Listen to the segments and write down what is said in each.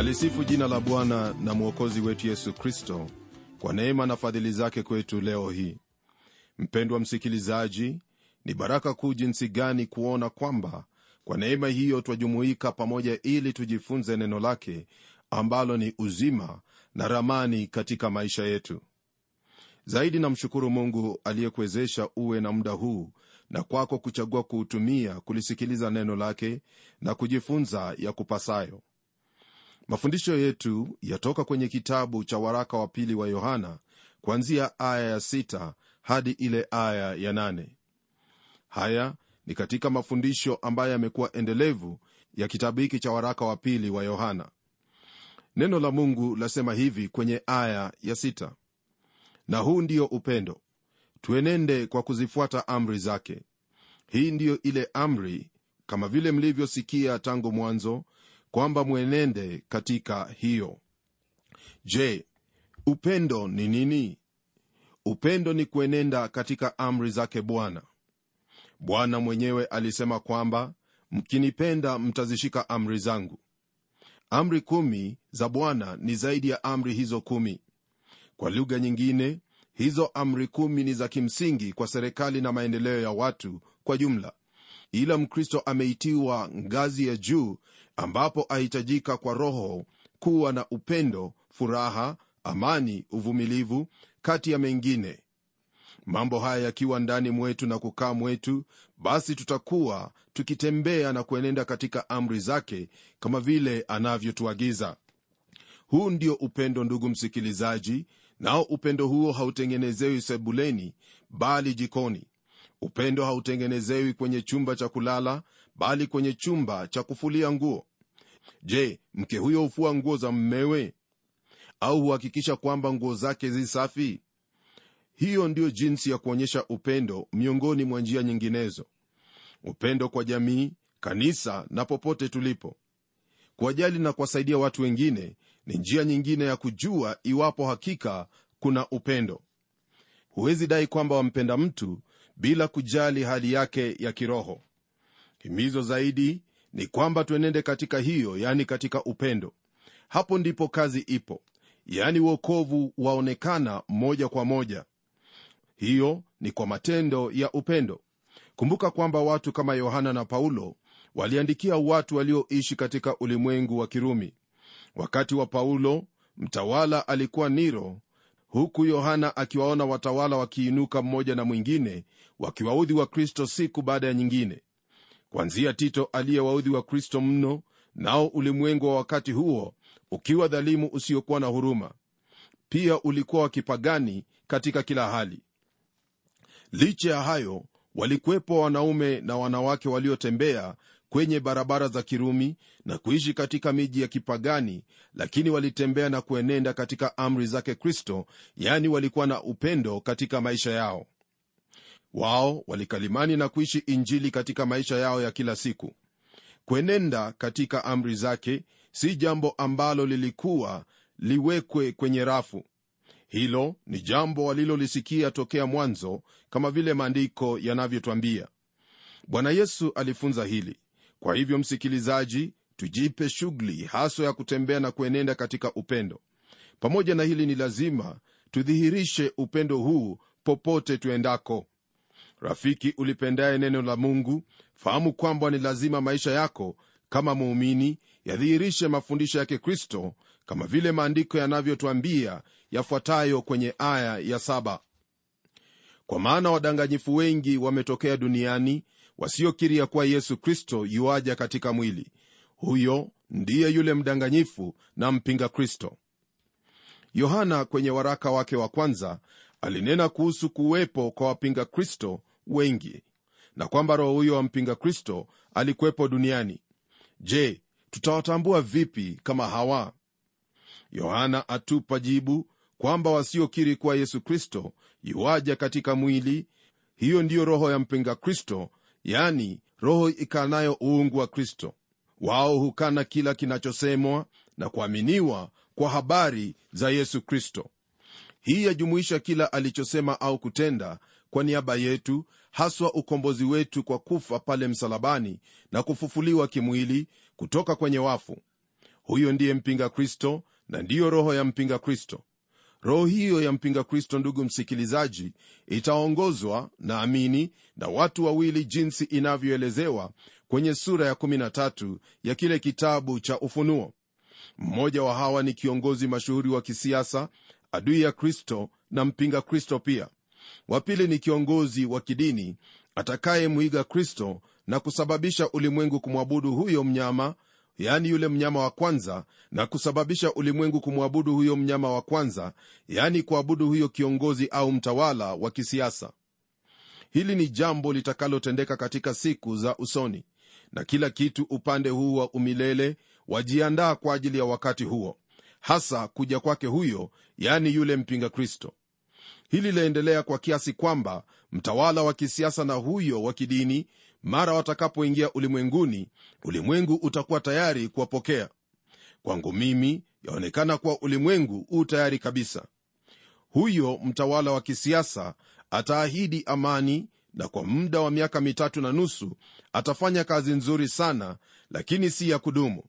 nalisifu jina la bwana na mwokozi wetu yesu kristo kwa neema na fadhili zake kwetu leo hii. Mpendwa msikilizaji ni baraka kuu jinsi gani kuona kwamba kwa neema hiyo twajumuika pamoja ili tujifunze neno lake ambalo ni uzima na ramani katika maisha yetu. Zaidi namshukuru mungu aliyekuwezesha uwe na muda huu na kwako kuchagua kuutumia kulisikiliza neno lake na kujifunza ya kupasayo mafundisho yetu yatoka kwenye kitabu cha waraka wa pili wa yohana kuanzia aya ya sita hadi ile aya ya nane. Haya ni katika mafundisho ambayo yamekuwa endelevu ya kitabu hiki cha waraka wa pili wa yohana. Neno la mungu lasema hivi kwenye aya ya sita. Na huu ndio upendo. Tuenende kwa kuzifuata amri zake. Hii ndiyo ile amri kama vile mlivyosikia tangu mwanzo kwamba mwenende katika hiyo. Je upendo ni nini? Upendo ni kuenenda katika amri zake bwana. Bwana mwenyewe alisema kwamba mkinipenda mtazishika amri zangu. Amri kumi za bwana ni zaidi ya amri hizo kumi. Kwa lugha nyingine hizo amri kumi ni za kimsingi kwa serikali na maendeleo ya watu kwa jumla ila mkristo ameitiwa ngazi ya juu ambapo ahitajika kwa roho kuwa na upendo furaha amani uvumilivu kati ya mengine. Mambo haya yakiwa ndani mwetu na kukaa mwetu basi tutakuwa tukitembea na kuenenda katika amri zake kama vile anavyotuagiza. Huu ndio upendo ndugu msikilizaji nao upendo huo hautengenezewi sebuleni bali jikoni upendo hautengenezewi kwenye chumba cha kulala bali kwenye chumba cha kufulia nguo. Je mke huyo hufua nguo za mmewe? Au huhakikisha kwamba nguo zake zi safi? Hiyo ndiyo jinsi ya kuonyesha upendo miongoni mwa njia nyinginezo. Upendo kwa jamii kanisa na popote tulipo. Kuwajali na kuwasaidia watu wengine ni njia nyingine ya kujua iwapo hakika kuna upendo. Huwezi dai kwamba wampenda mtu bila kujali hali yake ya kiroho. Himizo zaidi ni kwamba tuenende katika hiyo yani katika upendo. Hapo ndipo kazi ipo yani uokovu waonekana moja kwa moja. Hiyo ni kwa matendo ya upendo. Kumbuka kwamba watu kama yohana na paulo waliandikia watu walioishi katika ulimwengu wa kirumi. Wakati wa paulo mtawala alikuwa niro huku yohana akiwaona watawala wakiinuka mmoja na mwingine wakiwaudhi wa kristo siku baada ya nyingine. Kwanzia tito aliyewaudhi wa kristo mno nao ulimwengu wa wakati huo ukiwa dhalimu usiokuwa na huruma. Pia ulikuwa wakipagani katika kila hali. Licha ya hayo walikuwepo wanaume na wanawake waliotembea kwenye barabara za kirumi na kuishi katika miji ya kipagani lakini walitembea na kuenenda katika amri zake kristo yani walikuwa na upendo katika maisha yao wao walikalimani na kuishi injili katika maisha yao ya kila siku. Kuenenda katika amri zake si jambo ambalo lilikuwa liwekwe kwenye rafu. Hilo ni jambo walilolisikia tokea mwanzo kama vile maandiko yanavyotwambia. Bwana yesu alifunza hili. Kwa hivyo msikilizaji tujipe shughuli haswa ya kutembea na kuenenda katika upendo. Pamoja na hili ni lazima tudhihirishe upendo huu popote tuendako rafiki ulipendaye neno la mungu fahamu kwamba ni lazima maisha yako kama muumini yadhihirishe mafundisho yake kristo kama vile maandiko yanavyotwambia yafuatayo kwenye aya ya saba. Kwa maana wadanganyifu wengi wametokea duniani wasiokiri kuwa yesu kristo yuaja katika mwili. Huyo ndiye yule mdanganyifu na mpinga kristo. Yohana kwenye waraka wake wa kwanza alinena kuhusu kuwepo kwa wapinga kristo wengi na kwamba roho huyo wa mpinga kristo alikuwepo duniani. Je tutawatambua vipi kama hawa? Yohana atupa jibu kwamba wasiokiri kuwa yesu kristo yuaja katika mwili hiyo ndiyo roho ya mpinga kristo yani roho ikanayo uungu wa kristo. Wao hukana kila kinachosemwa na kuaminiwa kwa habari za yesu kristo. Hii yajumuisha kila alichosema au kutenda kwa niaba yetu haswa ukombozi wetu kwa kufa pale msalabani na kufufuliwa kimwili kutoka kwenye wafu. Huyo ndiye mpinga kristo na ndiyo roho ya mpinga kristo. Roho hiyo ya mpinga kristo ndugu msikilizaji itaongozwa na amini na watu wawili jinsi inavyoelezewa kwenye sura ya 13 ya kile kitabu cha ufunuo. Mmoja wa hawa ni kiongozi mashuhuri wa kisiasa adui ya kristo na mpinga kristo pia wa pili ni kiongozi wa kidini atakayemwiga kristo na kusababisha ulimwengu kumwabudu huyo mnyama yaani yule mnyama wa kwanza na kusababisha ulimwengu kumwabudu huyo mnyama wa kwanza yaani kuabudu huyo kiongozi au mtawala wa kisiasa. Hili ni jambo litakalotendeka katika siku za usoni na kila kitu upande huu wa umilele wajiandaa kwa ajili ya wakati huo hasa kuja kwake huyo yaani yule mpinga kristo hili laendelea kwa kiasi kwamba mtawala wa kisiasa na huyo wa kidini mara watakapoingia ulimwenguni ulimwengu utakuwa tayari kuwapokea. Kwangu mimi yaonekana kuwa ulimwengu huu tayari kabisa. Huyo mtawala wa kisiasa ataahidi amani na kwa muda wa miaka mitatu na nusu atafanya kazi nzuri sana lakini si ya kudumu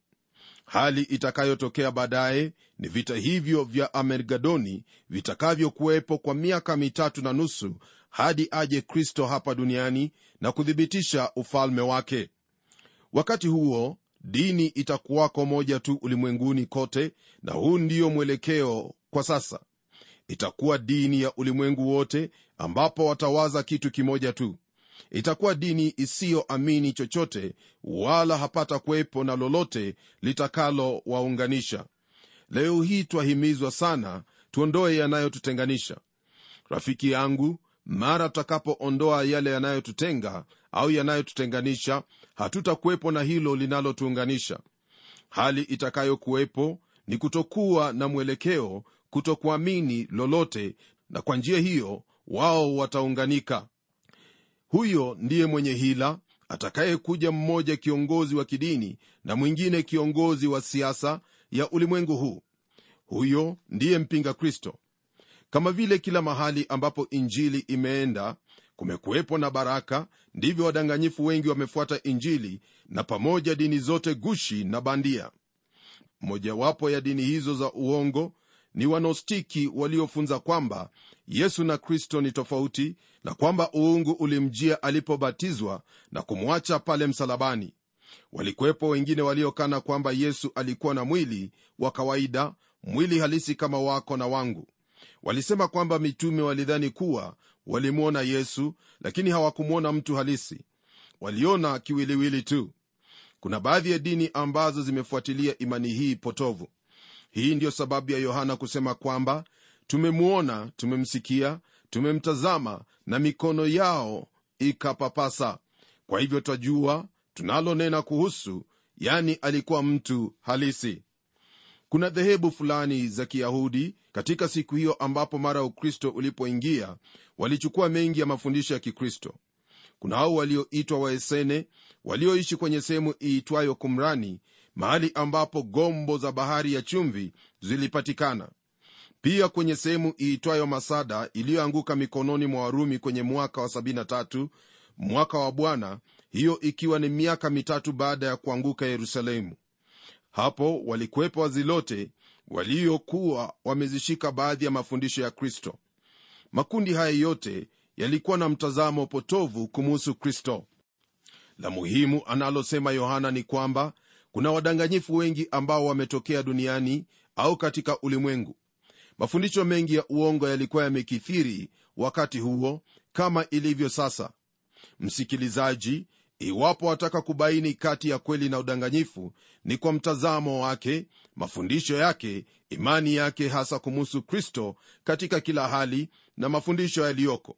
hali itakayotokea baadaye ni vita hivyo vya amergadoni vitakavyokuwepo kwa miaka mitatu na nusu hadi aje kristo hapa duniani na kuthibitisha ufalme wake. Wakati huo dini itakuwako moja tu ulimwenguni kote na huu ndiyo mwelekeo kwa sasa. Itakuwa dini ya ulimwengu wote ambapo watawaza kitu kimoja tu itakuwa dini isiyoamini chochote wala hapata kuwepo na lolote litakalowaunganisha. Leo hii twahimizwa sana tuondoe yanayotutenganisha. Rafiki yangu mara tutakapoondoa yale yanayotutenga au yanayotutenganisha hatutakuwepo na hilo linalotuunganisha. Hali itakayokuwepo ni kutokuwa na mwelekeo kutokuamini lolote na kwa njia hiyo wao wataunganika huyo ndiye mwenye hila atakayekuja mmoja kiongozi wa kidini na mwingine kiongozi wa siasa ya ulimwengu huu. Huyo ndiye mpinga kristo. Kama vile kila mahali ambapo injili imeenda kumekuwepo na baraka ndivyo wadanganyifu wengi wamefuata injili na pamoja dini zote gushi na bandia. Mojawapo ya dini hizo za uongo ni wanostiki waliofunza kwamba yesu na kristo ni tofauti na kwamba uungu ulimjia alipobatizwa na kumwacha pale msalabani. Walikuwepo wengine waliokana kwamba yesu alikuwa na mwili wa kawaida mwili halisi kama wako na wangu. Walisema kwamba mitume walidhani kuwa walimwona yesu lakini hawakumwona mtu halisi. Waliona kiwiliwili tu. Kuna baadhi ya dini ambazo zimefuatilia imani hii potovu hii ndiyo sababu ya yohana kusema kwamba tumemwona tumemsikia tumemtazama na mikono yao ikapapasa. Kwa hivyo twajua tunalonena kuhusu yani alikuwa mtu halisi. Kuna dhehebu fulani za kiyahudi katika siku hiyo ambapo mara ukristo ulipoingia walichukua mengi ya mafundisho ya kikristo. Kuna hao walioitwa waesene walioishi kwenye sehemu iitwayo kumrani mahali ambapo gombo za bahari ya chumvi zilipatikana. Pia kwenye sehemu iitwayo masada iliyoanguka mikononi mwa warumi kwenye mwaka wa 73 mwaka wa bwana hiyo ikiwa ni miaka mitatu baada ya kuanguka yerusalemu. Hapo walikuwepo wazilote waliokuwa wamezishika baadhi ya mafundisho ya kristo. Makundi haya yote yalikuwa na mtazamo potovu kumuhusu kristo. La muhimu analosema yohana ni kwamba kuna wadanganyifu wengi ambao wametokea duniani au katika ulimwengu. Mafundisho mengi ya uongo yalikuwa yamekithiri wakati huo kama ilivyo sasa. Msikilizaji iwapo wataka kubaini kati ya kweli na udanganyifu ni kwa mtazamo wake mafundisho yake imani yake hasa kumuhusu kristo katika kila hali na mafundisho yaliyoko.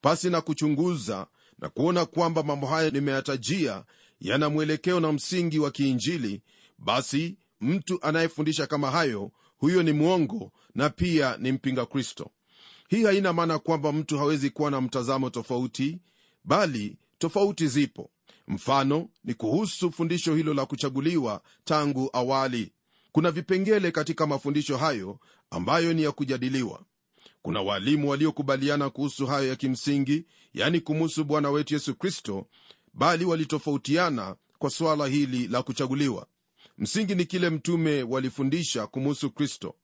Pasi na kuchunguza na kuona kwamba mambo haya nimeyatajia yana mwelekeo na msingi wa kiinjili basi mtu anayefundisha kama hayo huyo ni mwongo na pia ni mpinga kristo. Hii haina maana kwamba mtu hawezi kuwa na mtazamo tofauti bali tofauti zipo. Mfano ni kuhusu fundisho hilo la kuchaguliwa tangu awali. Kuna vipengele katika mafundisho hayo ambayo ni ya kujadiliwa. Kuna waalimu waliokubaliana kuhusu hayo ya kimsingi yani kumuhusu bwana wetu yesu kristo bali walitofautiana kwa suala hili la kuchaguliwa. Msingi ni kile mtume walifundisha kumuhusu kristo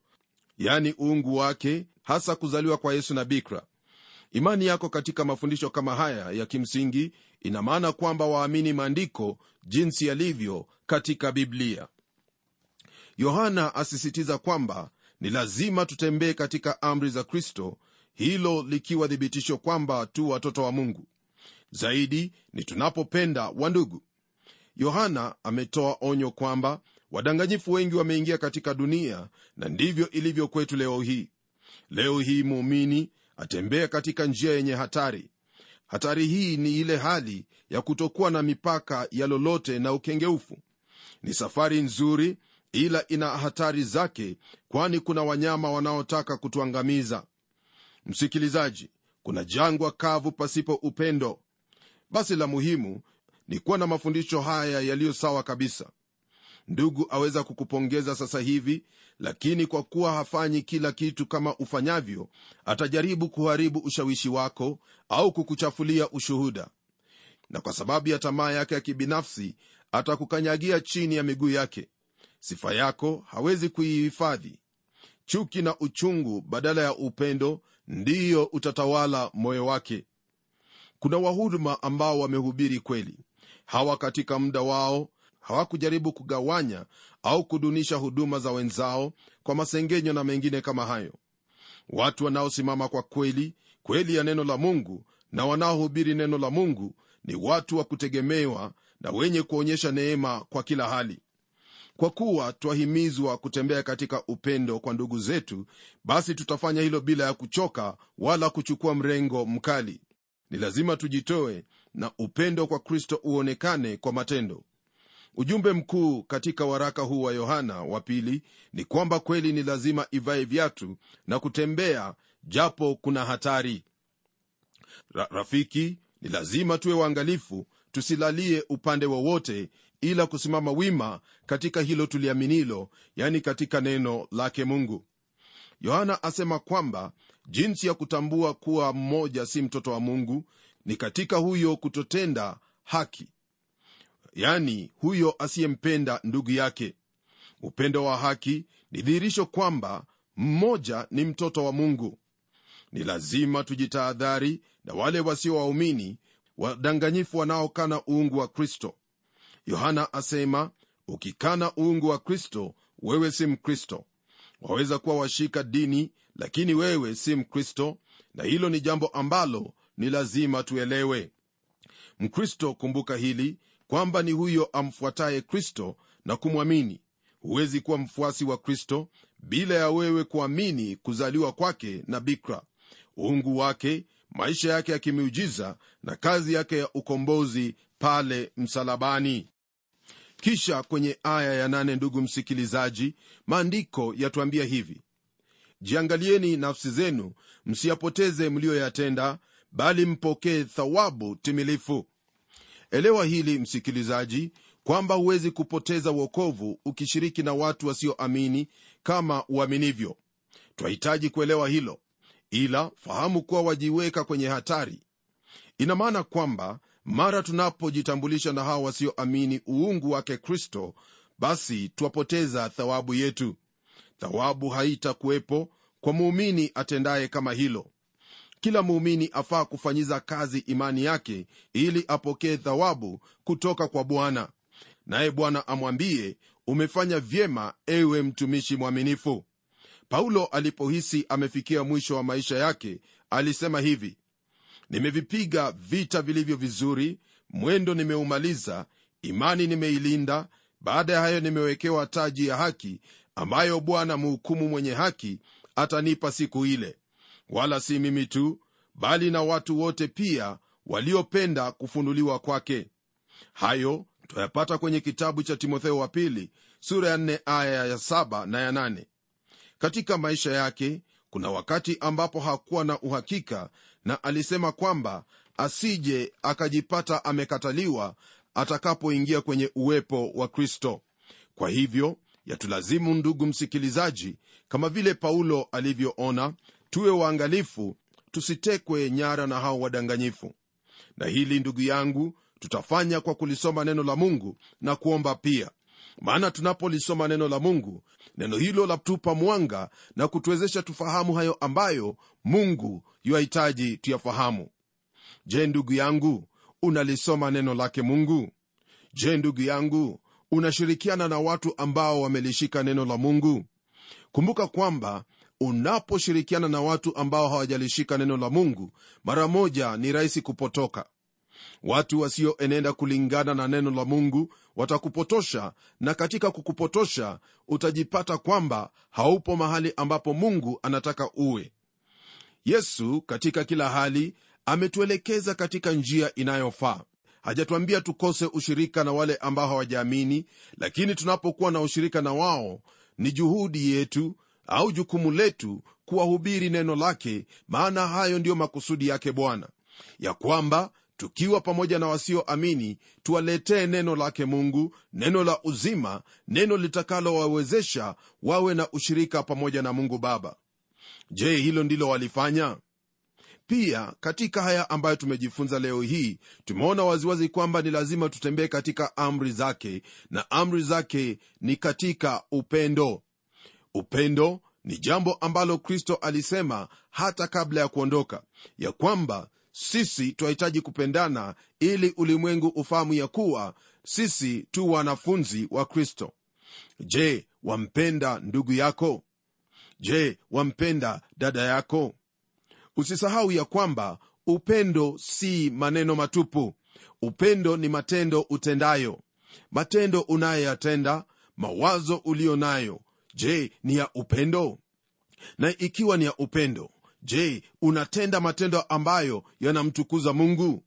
yani uungu wake hasa kuzaliwa kwa yesu na bikra. Imani yako katika mafundisho kama haya ya kimsingi ina maana kwamba waamini maandiko jinsi yalivyo katika biblia. Yohana asisitiza kwamba ni lazima tutembee katika amri za kristo hilo likiwa thibitisho kwamba tu watoto wa mungu zaidi ni tunapopenda wandugu yohana ametoa onyo kwamba wadanganyifu wengi wameingia katika dunia na ndivyo ilivyo kwetu leo hii. Leo hii muumini atembea katika njia yenye hatari. Hatari hii ni ile hali ya kutokuwa na mipaka ya lolote na ukengeufu. Ni safari nzuri ila ina hatari zake kwani kuna wanyama wanaotaka kutuangamiza. Msikilizaji kuna jangwa kavu pasipo upendo basi la muhimu ni kuwa na mafundisho haya yaliyo sawa kabisa. Ndugu aweza kukupongeza sasa hivi lakini kwa kuwa hafanyi kila kitu kama ufanyavyo atajaribu kuharibu ushawishi wako au kukuchafulia ushuhuda. Na kwa sababu ya tamaa yake ya kibinafsi atakukanyagia chini ya miguu yake. Sifa yako hawezi kuihifadhi. Chuki na uchungu badala ya upendo ndiyo utatawala moyo wake kuna wahuduma ambao wamehubiri kweli. Hawa katika muda wao hawakujaribu kugawanya au kudunisha huduma za wenzao kwa masengenyo na mengine kama hayo. Watu wanaosimama kwa kweli kweli ya neno la mungu na wanaohubiri neno la mungu ni watu wa kutegemewa na wenye kuonyesha neema kwa kila hali. Kwa kuwa twahimizwa kutembea katika upendo kwa ndugu zetu basi tutafanya hilo bila ya kuchoka wala kuchukua mrengo mkali ni lazima tujitoe na upendo kwa kristo uonekane kwa matendo. Ujumbe mkuu katika waraka huu wa yohana wa pili ni kwamba kweli ni lazima ivae viatu na kutembea japo kuna hatari. Ra- rafiki ni lazima tuwe waangalifu tusilalie upande wowote ila kusimama wima katika hilo tuliaminilo yani katika neno lake mungu. Yohana asema kwamba jinsi ya kutambua kuwa mmoja si mtoto wa mungu ni katika huyo kutotenda haki. Yani huyo asiyempenda ndugu yake. Upendo wa haki ni dhihirisho kwamba mmoja ni mtoto wa mungu. Ni lazima tujitahadhari na wale wasio waumini wadanganyifu wanaokana uungu wa kristo. Yohana asema ukikana uungu wa kristo wewe si mkristo. Waweza kuwa washika dini lakini wewe si mkristo na hilo ni jambo ambalo ni lazima tuelewe. Mkristo kumbuka hili kwamba ni huyo amfuataye kristo na kumwamini. Huwezi kuwa mfuasi wa kristo bila ya wewe kuamini kuzaliwa kwake na bikra. Uungu wake maisha yake ya kimiujiza na kazi yake ya ukombozi pale msalabani. Kisha kwenye aya ya nane ndugu msikilizaji maandiko yatuambia hivi jiangalieni nafsi zenu msiyapoteze mliyoyatenda bali mpokee thawabu timilifu. Elewa hili msikilizaji kwamba huwezi kupoteza uokovu ukishiriki na watu wasioamini kama uaminivyo. Twahitaji kuelewa hilo ila fahamu kuwa wajiweka kwenye hatari. Ina maana kwamba mara tunapojitambulisha na hawa wasioamini uungu wake kristo basi twapoteza thawabu yetu thawabu haitakuwepo kwa muumini atendaye kama hilo. Kila muumini afaa kufanyiza kazi imani yake ili apokee thawabu kutoka kwa bwana. Naye bwana amwambie umefanya vyema ewe mtumishi mwaminifu. Paulo alipohisi amefikia mwisho wa maisha yake alisema hivi nimevipiga vita vilivyo vizuri mwendo nimeumaliza imani nimeilinda baada ya hayo nimewekewa taji ya haki ambayo bwana mhukumu mwenye haki atanipa siku ile. Wala si mimi tu bali na watu wote pia waliopenda kufunuliwa kwake. Hayo twayapata kwenye kitabu cha timotheo wa pili sura ya 4 aya ya 7 na ya 8 katika maisha yake kuna wakati ambapo hakuwa na uhakika na alisema kwamba asije akajipata amekataliwa atakapoingia kwenye uwepo wa kristo. Kwa hivyo yatulazimu ndugu msikilizaji kama vile paulo alivyoona tuwe waangalifu tusitekwe nyara na hao wadanganyifu. Na hili ndugu yangu tutafanya kwa kulisoma neno la mungu na kuomba pia. Maana tunapolisoma neno la mungu neno hilo latupa mwanga na kutuwezesha tufahamu hayo ambayo mungu yuahitaji tuyafahamu. Je ndugu yangu unalisoma neno lake mungu? Je ndugu yangu unashirikiana na watu ambao wamelishika neno la mungu? Kumbuka kwamba unaposhirikiana na watu ambao hawajalishika neno la mungu mara moja ni rahisi kupotoka. Watu wasioenenda kulingana na neno la mungu watakupotosha na katika kukupotosha utajipata kwamba haupo mahali ambapo mungu anataka uwe. Yesu katika kila hali ametuelekeza katika njia inayofaa hajatuambia tukose ushirika na wale ambao hawajaamini lakini tunapokuwa na ushirika na wao ni juhudi yetu au jukumu letu kuwahubiri neno lake maana hayo ndiyo makusudi yake bwana. Ya kwamba tukiwa pamoja na wasioamini tuwaletee neno lake mungu neno la uzima neno litakalowawezesha wawe na ushirika pamoja na mungu baba. Je hilo ndilo walifanya pia katika haya ambayo tumejifunza leo hii tumeona waziwazi kwamba ni lazima tutembee katika amri zake na amri zake ni katika upendo. Upendo ni jambo ambalo kristo alisema hata kabla ya kuondoka ya kwamba sisi twahitaji kupendana ili ulimwengu ufahamu ya kuwa sisi tu wanafunzi wa kristo. Je wampenda ndugu yako? Je wampenda dada yako usisahau ya kwamba upendo si maneno matupu. Upendo ni matendo utendayo. Matendo unayoyatenda mawazo uliyo nayo je ni ya upendo? Na ikiwa ni ya upendo je unatenda matendo ambayo yanamtukuza mungu?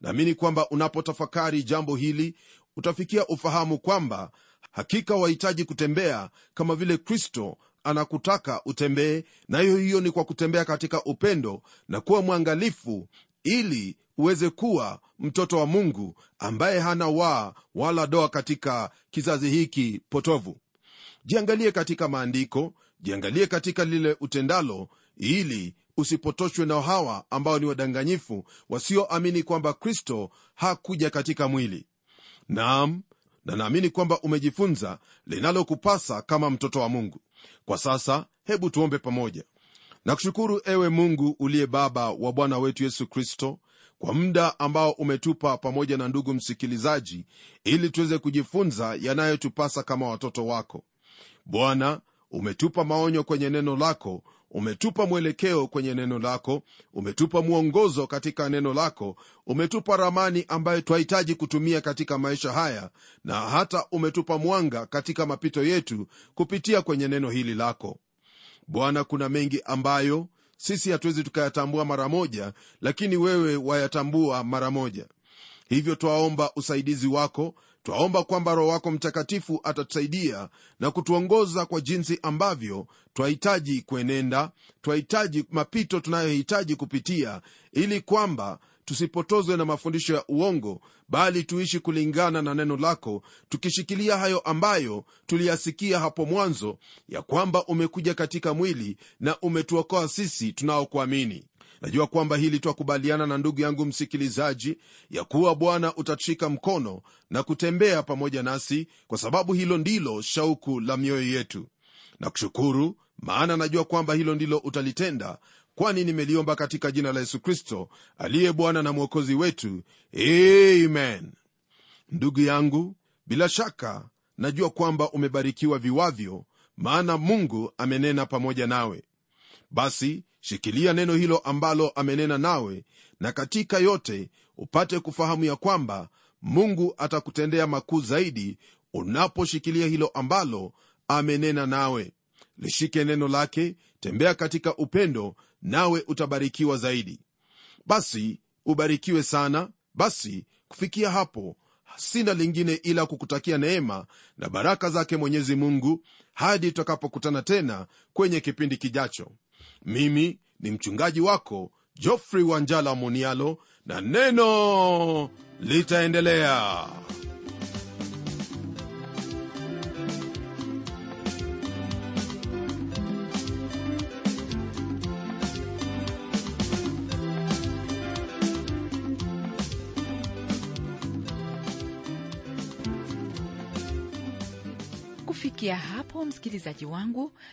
Naamini kwamba unapotafakari jambo hili utafikia ufahamu kwamba hakika wahitaji kutembea kama vile kristo anakutaka utembee nayo hiyo ni kwa kutembea katika upendo na kuwa mwangalifu ili uweze kuwa mtoto wa mungu ambaye hana waa wala doa katika kizazi hiki potovu. Jiangalie katika maandiko jiangalie katika lile utendalo ili usipotoshwe na hawa ambao ni wadanganyifu wasioamini kwamba kristo hakuja katika mwili. Naam na naamini kwamba umejifunza linalokupasa kama mtoto wa mungu kwa sasa hebu tuombe pamoja. Nakushukuru ewe mungu uliye baba wa bwana wetu yesu kristo kwa muda ambao umetupa pamoja na ndugu msikilizaji ili tuweze kujifunza yanayotupasa kama watoto wako. Bwana umetupa maonyo kwenye neno lako umetupa mwelekeo kwenye neno lako umetupa mwongozo katika neno lako umetupa ramani ambayo twahitaji kutumia katika maisha haya na hata umetupa mwanga katika mapito yetu kupitia kwenye neno hili lako. Bwana kuna mengi ambayo sisi hatuwezi tukayatambua mara moja lakini wewe wayatambua mara moja hivyo twaomba usaidizi wako twaomba kwamba roho wako mtakatifu atatusaidia na kutuongoza kwa jinsi ambavyo twahitaji kuenenda twahitaji mapito tunayohitaji kupitia ili kwamba tusipotozwe na mafundisho ya uongo bali tuishi kulingana na neno lako tukishikilia hayo ambayo tuliyasikia hapo mwanzo ya kwamba umekuja katika mwili na umetuokoa sisi tunaokuamini najua kwamba hili twakubaliana na ndugu yangu msikilizaji ya kuwa bwana utatushika mkono na kutembea pamoja nasi kwa sababu hilo ndilo shauku la mioyo yetu. Na kushukuru maana najua kwamba hilo ndilo utalitenda kwani nimeliomba katika jina la yesu kristo aliye bwana na mwokozi wetu. Amen. Ndugu yangu bila shaka najua kwamba umebarikiwa viwavyo maana mungu amenena pamoja nawe basi shikilia neno hilo ambalo amenena nawe na katika yote upate kufahamu ya kwamba mungu atakutendea makuu zaidi unaposhikilia hilo ambalo amenena nawe. Lishike neno lake tembea katika upendo nawe utabarikiwa zaidi. Basi ubarikiwe sana. Basi kufikia hapo sina lingine ila kukutakia neema na baraka zake mwenyezi mungu hadi tutakapokutana tena kwenye kipindi kijacho mimi ni mchungaji wako jofrey wanjala monialo na neno litaendelea. Kufikia hapo msikilizaji wangu